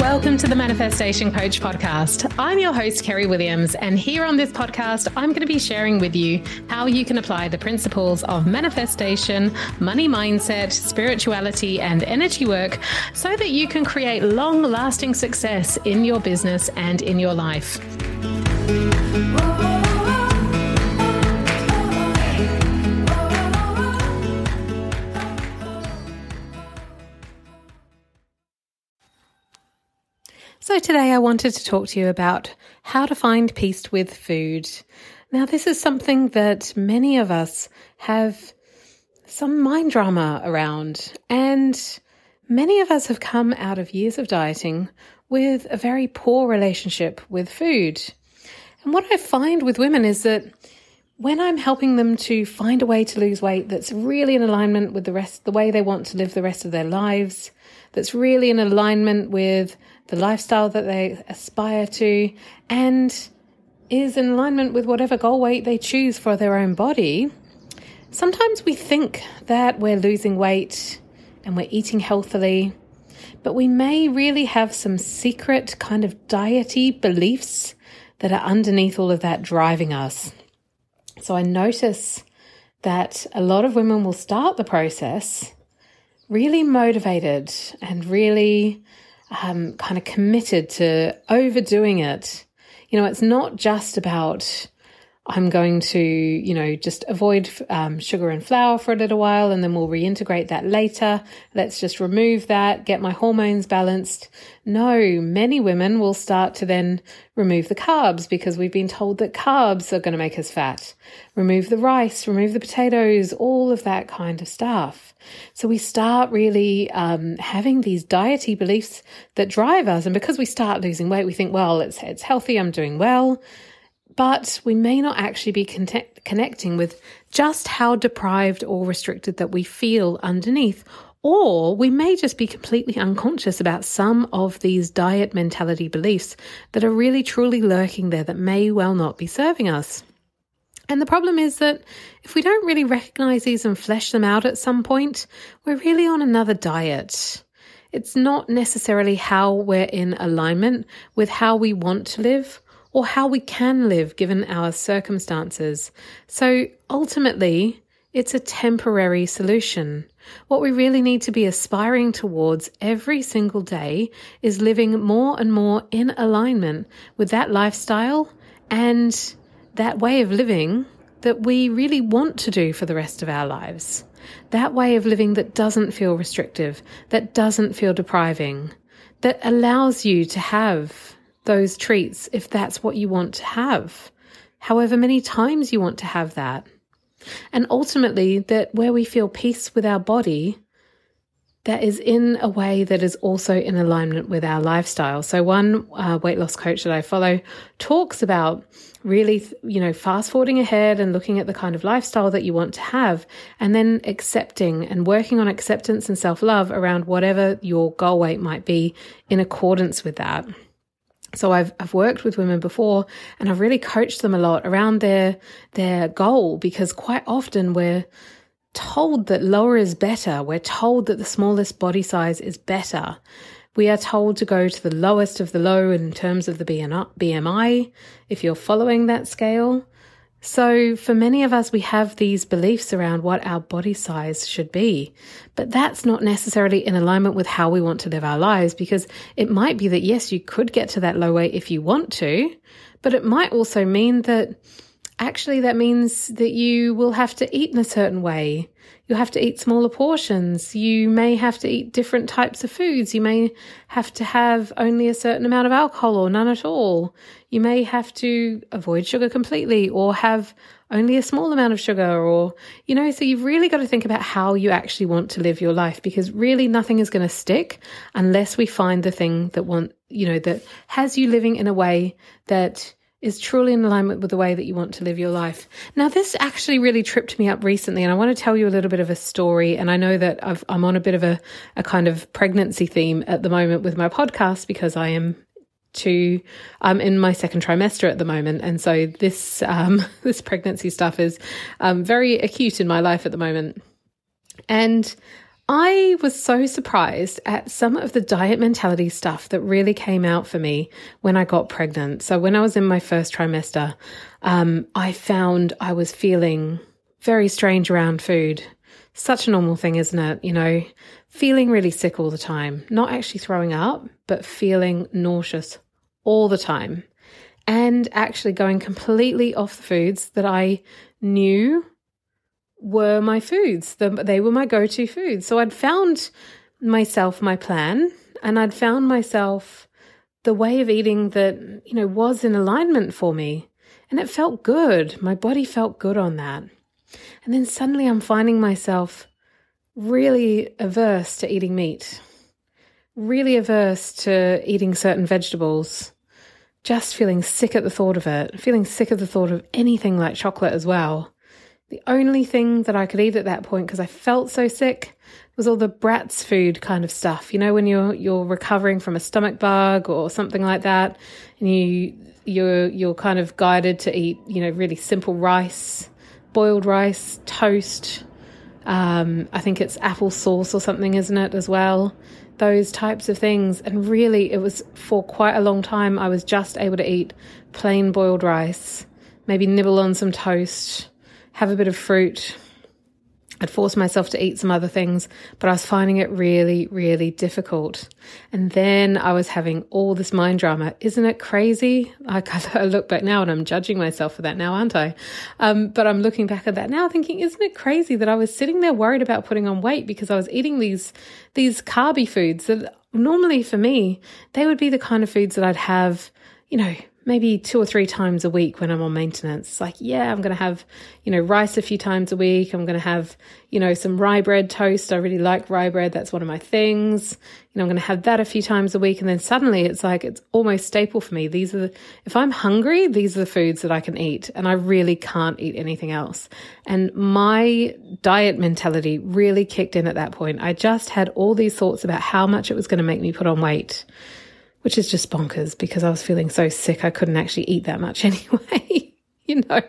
Welcome to the Manifestation Coach podcast. I'm your host, Keri Williams, and here on this podcast, I'm going to be sharing with you how you can apply the principles of manifestation, money mindset, spirituality, and energy work so that you can create long lasting success in your business and in your life. So, today I wanted to talk to you about how to find peace with food. Now, this is something that many of us have some mind drama around, and many of us have come out of years of dieting with a very poor relationship with food. And what I find with women is that when I'm helping them to find a way to lose weight that's really in alignment with the rest, the way they want to live the rest of their lives, that's really in alignment with the lifestyle that they aspire to, and is in alignment with whatever goal weight they choose for their own body, sometimes we think that we're losing weight and we're eating healthily, but we may really have some secret kind of diety beliefs that are underneath all of that driving us. So I notice that a lot of women will start the process really motivated and really um, kind of committed to overdoing it. You know, it's not just about I'm going to, you know, just avoid um, sugar and flour for a little while and then we'll reintegrate that later. Let's just remove that, get my hormones balanced. No, many women will start to then remove the carbs because we've been told that carbs are going to make us fat. Remove the rice, remove the potatoes, all of that kind of stuff. So we start really um, having these diety beliefs that drive us. And because we start losing weight, we think, well, it's, it's healthy, I'm doing well but we may not actually be connecting with just how deprived or restricted that we feel underneath. Or we may just be completely unconscious about some of these diet mentality beliefs that are really truly lurking there that may well not be serving us. And the problem is that if we don't really recognize these and flesh them out at some point, we're really on another diet. It's not necessarily how we're in alignment with how we want to live or how we can live given our circumstances. So ultimately, it's a temporary solution. What we really need to be aspiring towards every single day is living more and more in alignment with that lifestyle and that way of living that we really want to do for the rest of our lives. That way of living that doesn't feel restrictive, that doesn't feel depriving, that allows you to have those treats if that's what you want to have, however many times you want to have that. And ultimately, that where we feel peace with our body, that is in a way that is also in alignment with our lifestyle. So, one uh, weight loss coach that I follow talks about really, you know, fast forwarding ahead and looking at the kind of lifestyle that you want to have, and then accepting and working on acceptance and self love around whatever your goal weight might be in accordance with that. So I've I've worked with women before and I've really coached them a lot around their their goal because quite often we're told that lower is better. We're told that the smallest body size is better. We are told to go to the lowest of the low in terms of the BMI if you're following that scale. So, for many of us, we have these beliefs around what our body size should be, but that's not necessarily in alignment with how we want to live our lives because it might be that, yes, you could get to that low weight if you want to, but it might also mean that actually that means that you will have to eat in a certain way. You'll have to eat smaller portions. You may have to eat different types of foods. You may have to have only a certain amount of alcohol or none at all. You may have to avoid sugar completely or have only a small amount of sugar or, you know, so you've really got to think about how you actually want to live your life because really nothing is going to stick unless we find the thing that want, you know, that has you living in a way that is truly in alignment with the way that you want to live your life. Now, this actually really tripped me up recently, and I want to tell you a little bit of a story. And I know that i am on a bit of a, a kind of pregnancy theme at the moment with my podcast because I am to I'm in my second trimester at the moment, and so this um, this pregnancy stuff is um, very acute in my life at the moment. And I was so surprised at some of the diet mentality stuff that really came out for me when I got pregnant. So when I was in my first trimester, um, I found I was feeling very strange around food. Such a normal thing, isn't it? You know, feeling really sick all the time, not actually throwing up, but feeling nauseous all the time, and actually going completely off the foods that I knew were my foods. They were my go to foods. So I'd found myself my plan, and I'd found myself the way of eating that, you know, was in alignment for me. And it felt good. My body felt good on that. And then suddenly I'm finding myself really averse to eating meat, really averse to eating certain vegetables, just feeling sick at the thought of it, feeling sick at the thought of anything like chocolate as well. The only thing that I could eat at that point because I felt so sick was all the brats food kind of stuff. You know, when you're you're recovering from a stomach bug or something like that, and you you're you're kind of guided to eat, you know, really simple rice, boiled rice, toast, um, I think it's apple sauce or something, isn't it, as well? Those types of things. And really, it was for quite a long time, I was just able to eat plain boiled rice, maybe nibble on some toast, have a bit of fruit, I'd forced myself to eat some other things, but I was finding it really, really difficult. And then I was having all this mind drama. Isn't it crazy? I, I look back now and I'm judging myself for that now, aren't I? Um, but I'm looking back at that now thinking, isn't it crazy that I was sitting there worried about putting on weight because I was eating these, these carby foods that normally for me, they would be the kind of foods that I'd have, you know, maybe two or three times a week when I'm on maintenance. It's like, yeah, I'm going to have, you know, rice a few times a week. I'm going to have, you know, some rye bread toast. I really like rye bread. That's one of my things. You know, I'm going to have that a few times a week. And then suddenly it's like, it's almost staple for me. These are, the, if I'm hungry, these are the foods that I can eat. And I really can't eat anything else. And my diet mentality really kicked in at that point. I just had all these thoughts about how much it was going to make me put on weight which is just bonkers because I was feeling so sick I couldn't actually eat that much anyway. you know,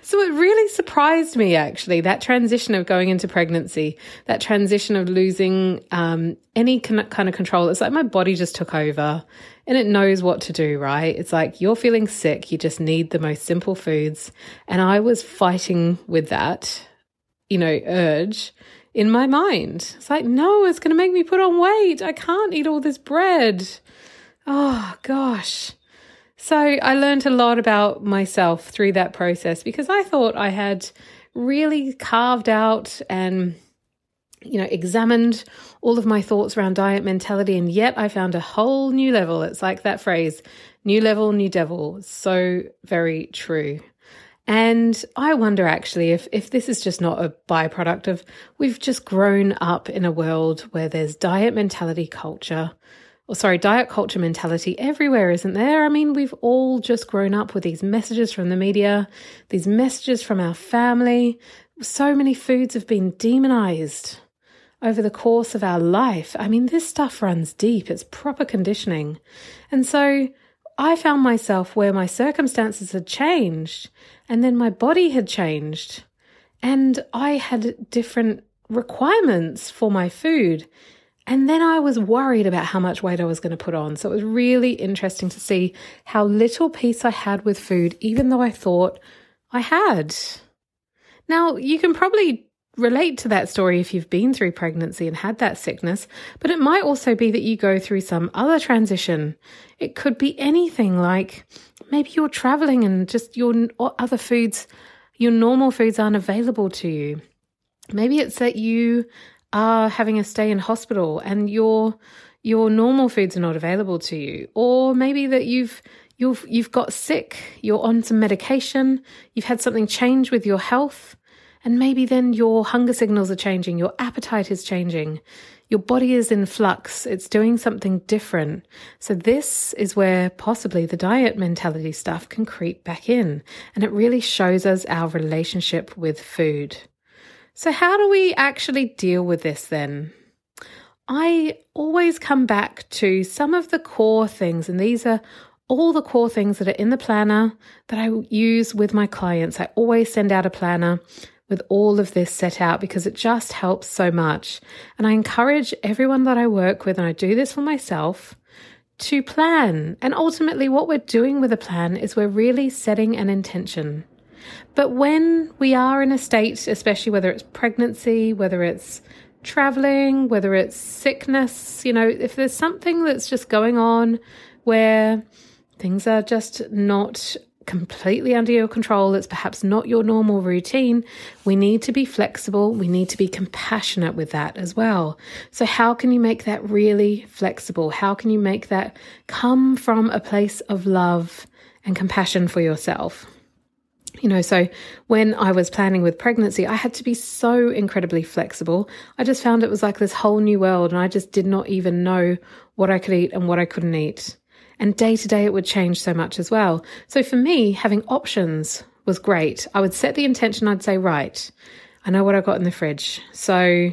so it really surprised me actually that transition of going into pregnancy, that transition of losing um, any kind of control. It's like my body just took over and it knows what to do, right? It's like you're feeling sick, you just need the most simple foods. And I was fighting with that, you know, urge in my mind. It's like, no, it's going to make me put on weight. I can't eat all this bread. Oh, gosh. So I learned a lot about myself through that process because I thought I had really carved out and you know examined all of my thoughts around diet mentality and yet I found a whole new level. It's like that phrase, new level, new devil. So very true. And I wonder actually if, if this is just not a byproduct of we've just grown up in a world where there's diet mentality culture, or sorry, diet culture mentality everywhere, isn't there? I mean, we've all just grown up with these messages from the media, these messages from our family. So many foods have been demonized over the course of our life. I mean, this stuff runs deep, it's proper conditioning. And so I found myself where my circumstances had changed and then my body had changed and I had different requirements for my food. And then I was worried about how much weight I was going to put on. So it was really interesting to see how little peace I had with food, even though I thought I had. Now, you can probably relate to that story if you've been through pregnancy and had that sickness, but it might also be that you go through some other transition. It could be anything like maybe you're traveling and just your other foods, your normal foods aren't available to you. Maybe it's that you are having a stay in hospital and your your normal foods are not available to you. Or maybe that you've you've you've got sick you're on some medication you've had something change with your health and maybe then your hunger signals are changing your appetite is changing your body is in flux it's doing something different. So this is where possibly the diet mentality stuff can creep back in and it really shows us our relationship with food so, how do we actually deal with this then? I always come back to some of the core things, and these are all the core things that are in the planner that I use with my clients. I always send out a planner with all of this set out because it just helps so much. And I encourage everyone that I work with, and I do this for myself, to plan. And ultimately, what we're doing with a plan is we're really setting an intention. But when we are in a state, especially whether it's pregnancy, whether it's traveling, whether it's sickness, you know, if there's something that's just going on where things are just not completely under your control, it's perhaps not your normal routine, we need to be flexible. We need to be compassionate with that as well. So, how can you make that really flexible? How can you make that come from a place of love and compassion for yourself? You know, so when I was planning with pregnancy, I had to be so incredibly flexible. I just found it was like this whole new world, and I just did not even know what I could eat and what I couldn't eat. And day to day, it would change so much as well. So for me, having options was great. I would set the intention, I'd say, right, I know what I've got in the fridge. So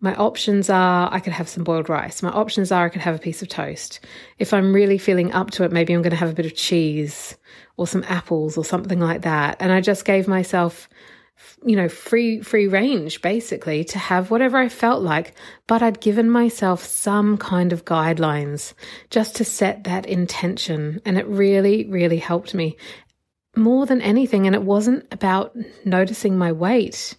my options are I could have some boiled rice. My options are I could have a piece of toast. If I'm really feeling up to it, maybe I'm going to have a bit of cheese or some apples or something like that. And I just gave myself you know free free range basically to have whatever I felt like but I'd given myself some kind of guidelines just to set that intention and it really really helped me more than anything and it wasn't about noticing my weight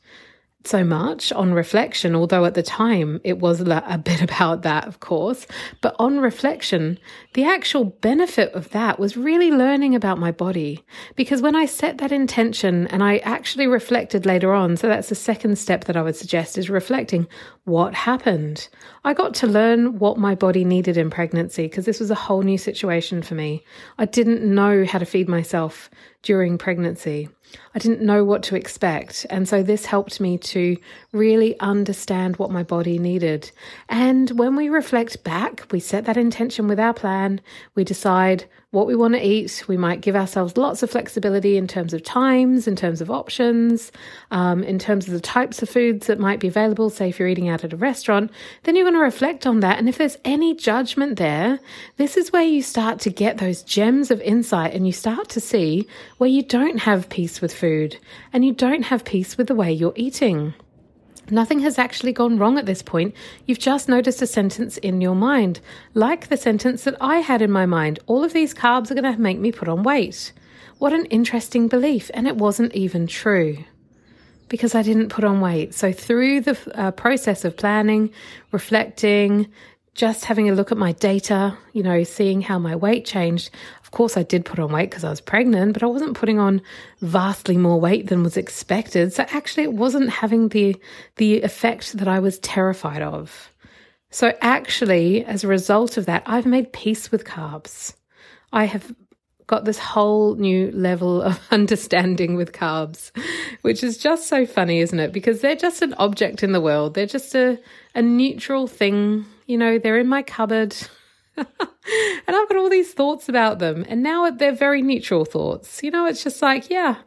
so much on reflection, although at the time it was a bit about that, of course. But on reflection, the actual benefit of that was really learning about my body. Because when I set that intention and I actually reflected later on, so that's the second step that I would suggest is reflecting what happened. I got to learn what my body needed in pregnancy because this was a whole new situation for me. I didn't know how to feed myself during pregnancy. I didn't know what to expect. And so this helped me to really understand what my body needed. And when we reflect back, we set that intention with our plan, we decide what we want to eat. We might give ourselves lots of flexibility in terms of times, in terms of options, um, in terms of the types of foods that might be available. Say, if you're eating out at a restaurant, then you're going to reflect on that. And if there's any judgment there, this is where you start to get those gems of insight and you start to see where you don't have peace with food and you don't have peace with the way you're eating. Nothing has actually gone wrong at this point. You've just noticed a sentence in your mind, like the sentence that I had in my mind all of these carbs are going to make me put on weight. What an interesting belief, and it wasn't even true because I didn't put on weight. So, through the uh, process of planning, reflecting, just having a look at my data, you know, seeing how my weight changed. Of course, I did put on weight because I was pregnant, but I wasn't putting on vastly more weight than was expected. So actually, it wasn't having the the effect that I was terrified of. So actually, as a result of that, I've made peace with carbs. I have got this whole new level of understanding with carbs, which is just so funny, isn't it? Because they're just an object in the world. They're just a, a neutral thing. You know, they're in my cupboard. and I've got all these thoughts about them. And now they're very neutral thoughts. You know, it's just like, yeah,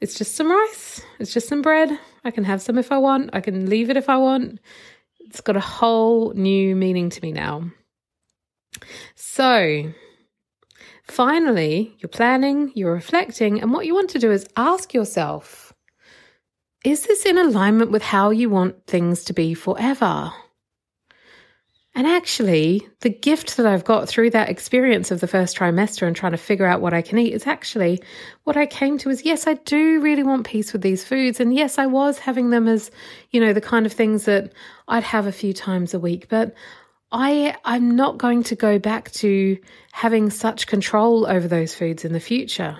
it's just some rice. It's just some bread. I can have some if I want. I can leave it if I want. It's got a whole new meaning to me now. So, Finally, you're planning, you're reflecting, and what you want to do is ask yourself Is this in alignment with how you want things to be forever? And actually, the gift that I've got through that experience of the first trimester and trying to figure out what I can eat is actually what I came to is yes, I do really want peace with these foods. And yes, I was having them as, you know, the kind of things that I'd have a few times a week. But I I'm not going to go back to having such control over those foods in the future.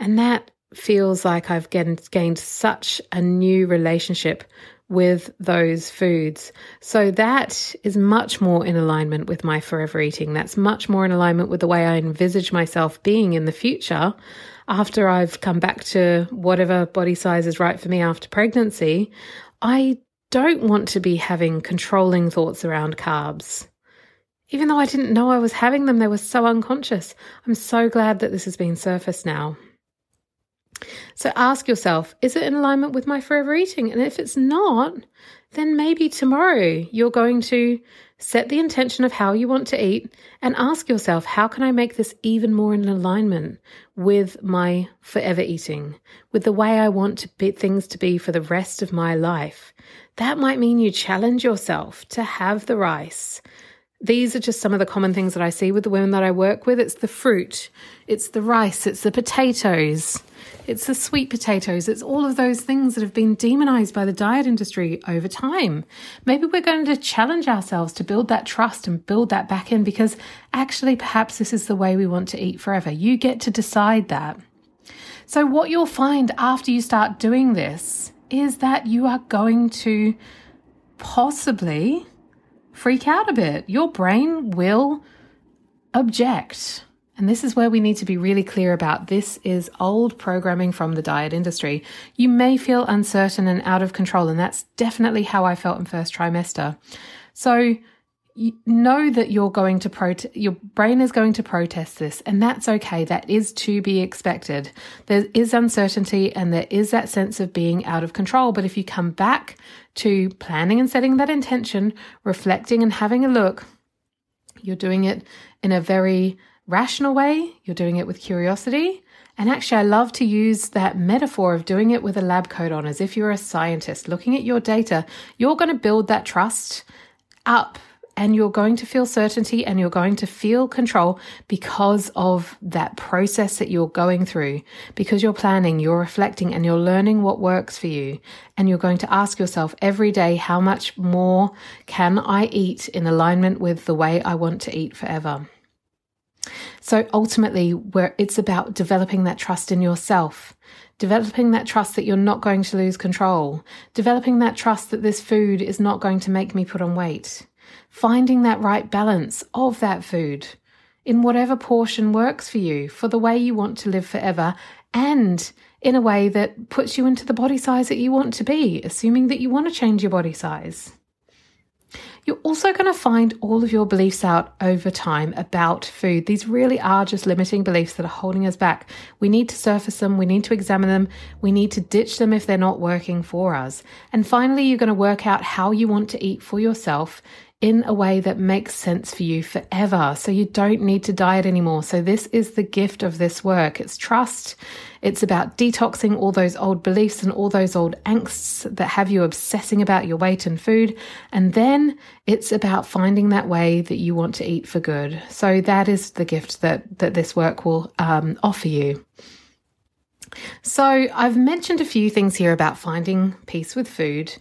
And that feels like I've gained, gained such a new relationship with those foods. So that is much more in alignment with my forever eating. That's much more in alignment with the way I envisage myself being in the future after I've come back to whatever body size is right for me after pregnancy. I don't want to be having controlling thoughts around carbs. Even though I didn't know I was having them, they were so unconscious. I'm so glad that this has been surfaced now. So ask yourself, is it in alignment with my forever eating? And if it's not, then maybe tomorrow you're going to set the intention of how you want to eat and ask yourself, how can I make this even more in alignment with my forever eating, with the way I want to be, things to be for the rest of my life? That might mean you challenge yourself to have the rice. These are just some of the common things that I see with the women that I work with. It's the fruit, it's the rice, it's the potatoes. It's the sweet potatoes. It's all of those things that have been demonized by the diet industry over time. Maybe we're going to challenge ourselves to build that trust and build that back in because actually, perhaps this is the way we want to eat forever. You get to decide that. So, what you'll find after you start doing this is that you are going to possibly freak out a bit. Your brain will object and this is where we need to be really clear about this is old programming from the diet industry. You may feel uncertain and out of control, and that's definitely how I felt in first trimester. So know that you're going to your brain is going to protest this, and that's okay. That is to be expected. There is uncertainty and there is that sense of being out of control. But if you come back to planning and setting that intention, reflecting and having a look, you're doing it in a very rational way, you're doing it with curiosity. And actually, I love to use that metaphor of doing it with a lab coat on, as if you're a scientist looking at your data. You're going to build that trust up and you're going to feel certainty and you're going to feel control because of that process that you're going through, because you're planning, you're reflecting, and you're learning what works for you. And you're going to ask yourself every day, how much more can I eat in alignment with the way I want to eat forever? So ultimately, where it's about developing that trust in yourself, developing that trust that you're not going to lose control, developing that trust that this food is not going to make me put on weight, finding that right balance of that food in whatever portion works for you, for the way you want to live forever, and in a way that puts you into the body size that you want to be, assuming that you want to change your body size. You're also going to find all of your beliefs out over time about food. These really are just limiting beliefs that are holding us back. We need to surface them, we need to examine them, we need to ditch them if they're not working for us. And finally, you're going to work out how you want to eat for yourself in a way that makes sense for you forever. So you don't need to diet anymore. So this is the gift of this work. It's trust. It's about detoxing all those old beliefs and all those old angsts that have you obsessing about your weight and food. And then it's about finding that way that you want to eat for good. So that is the gift that, that this work will um, offer you. So I've mentioned a few things here about finding peace with food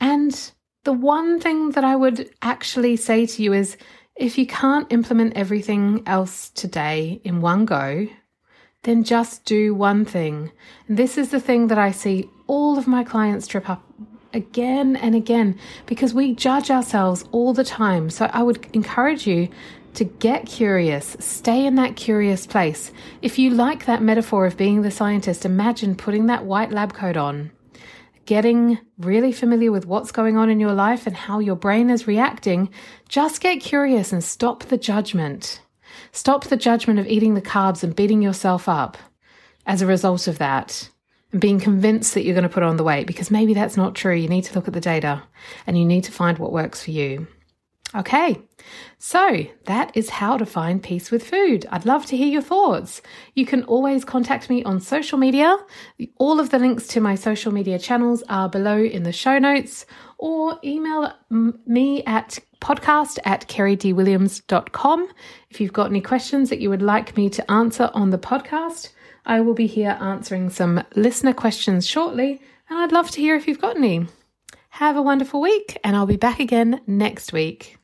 and the one thing that I would actually say to you is if you can't implement everything else today in one go, then just do one thing. And this is the thing that I see all of my clients trip up again and again because we judge ourselves all the time. So I would encourage you to get curious, stay in that curious place. If you like that metaphor of being the scientist, imagine putting that white lab coat on getting really familiar with what's going on in your life and how your brain is reacting, just get curious and stop the judgment. Stop the judgment of eating the carbs and beating yourself up as a result of that and being convinced that you're going to put on the weight because maybe that's not true. You need to look at the data and you need to find what works for you. Okay, so that is how to find peace with food. I'd love to hear your thoughts. You can always contact me on social media. All of the links to my social media channels are below in the show notes or email me at podcast at keridwilliams.com. If you've got any questions that you would like me to answer on the podcast, I will be here answering some listener questions shortly, and I'd love to hear if you've got any. Have a wonderful week, and I'll be back again next week.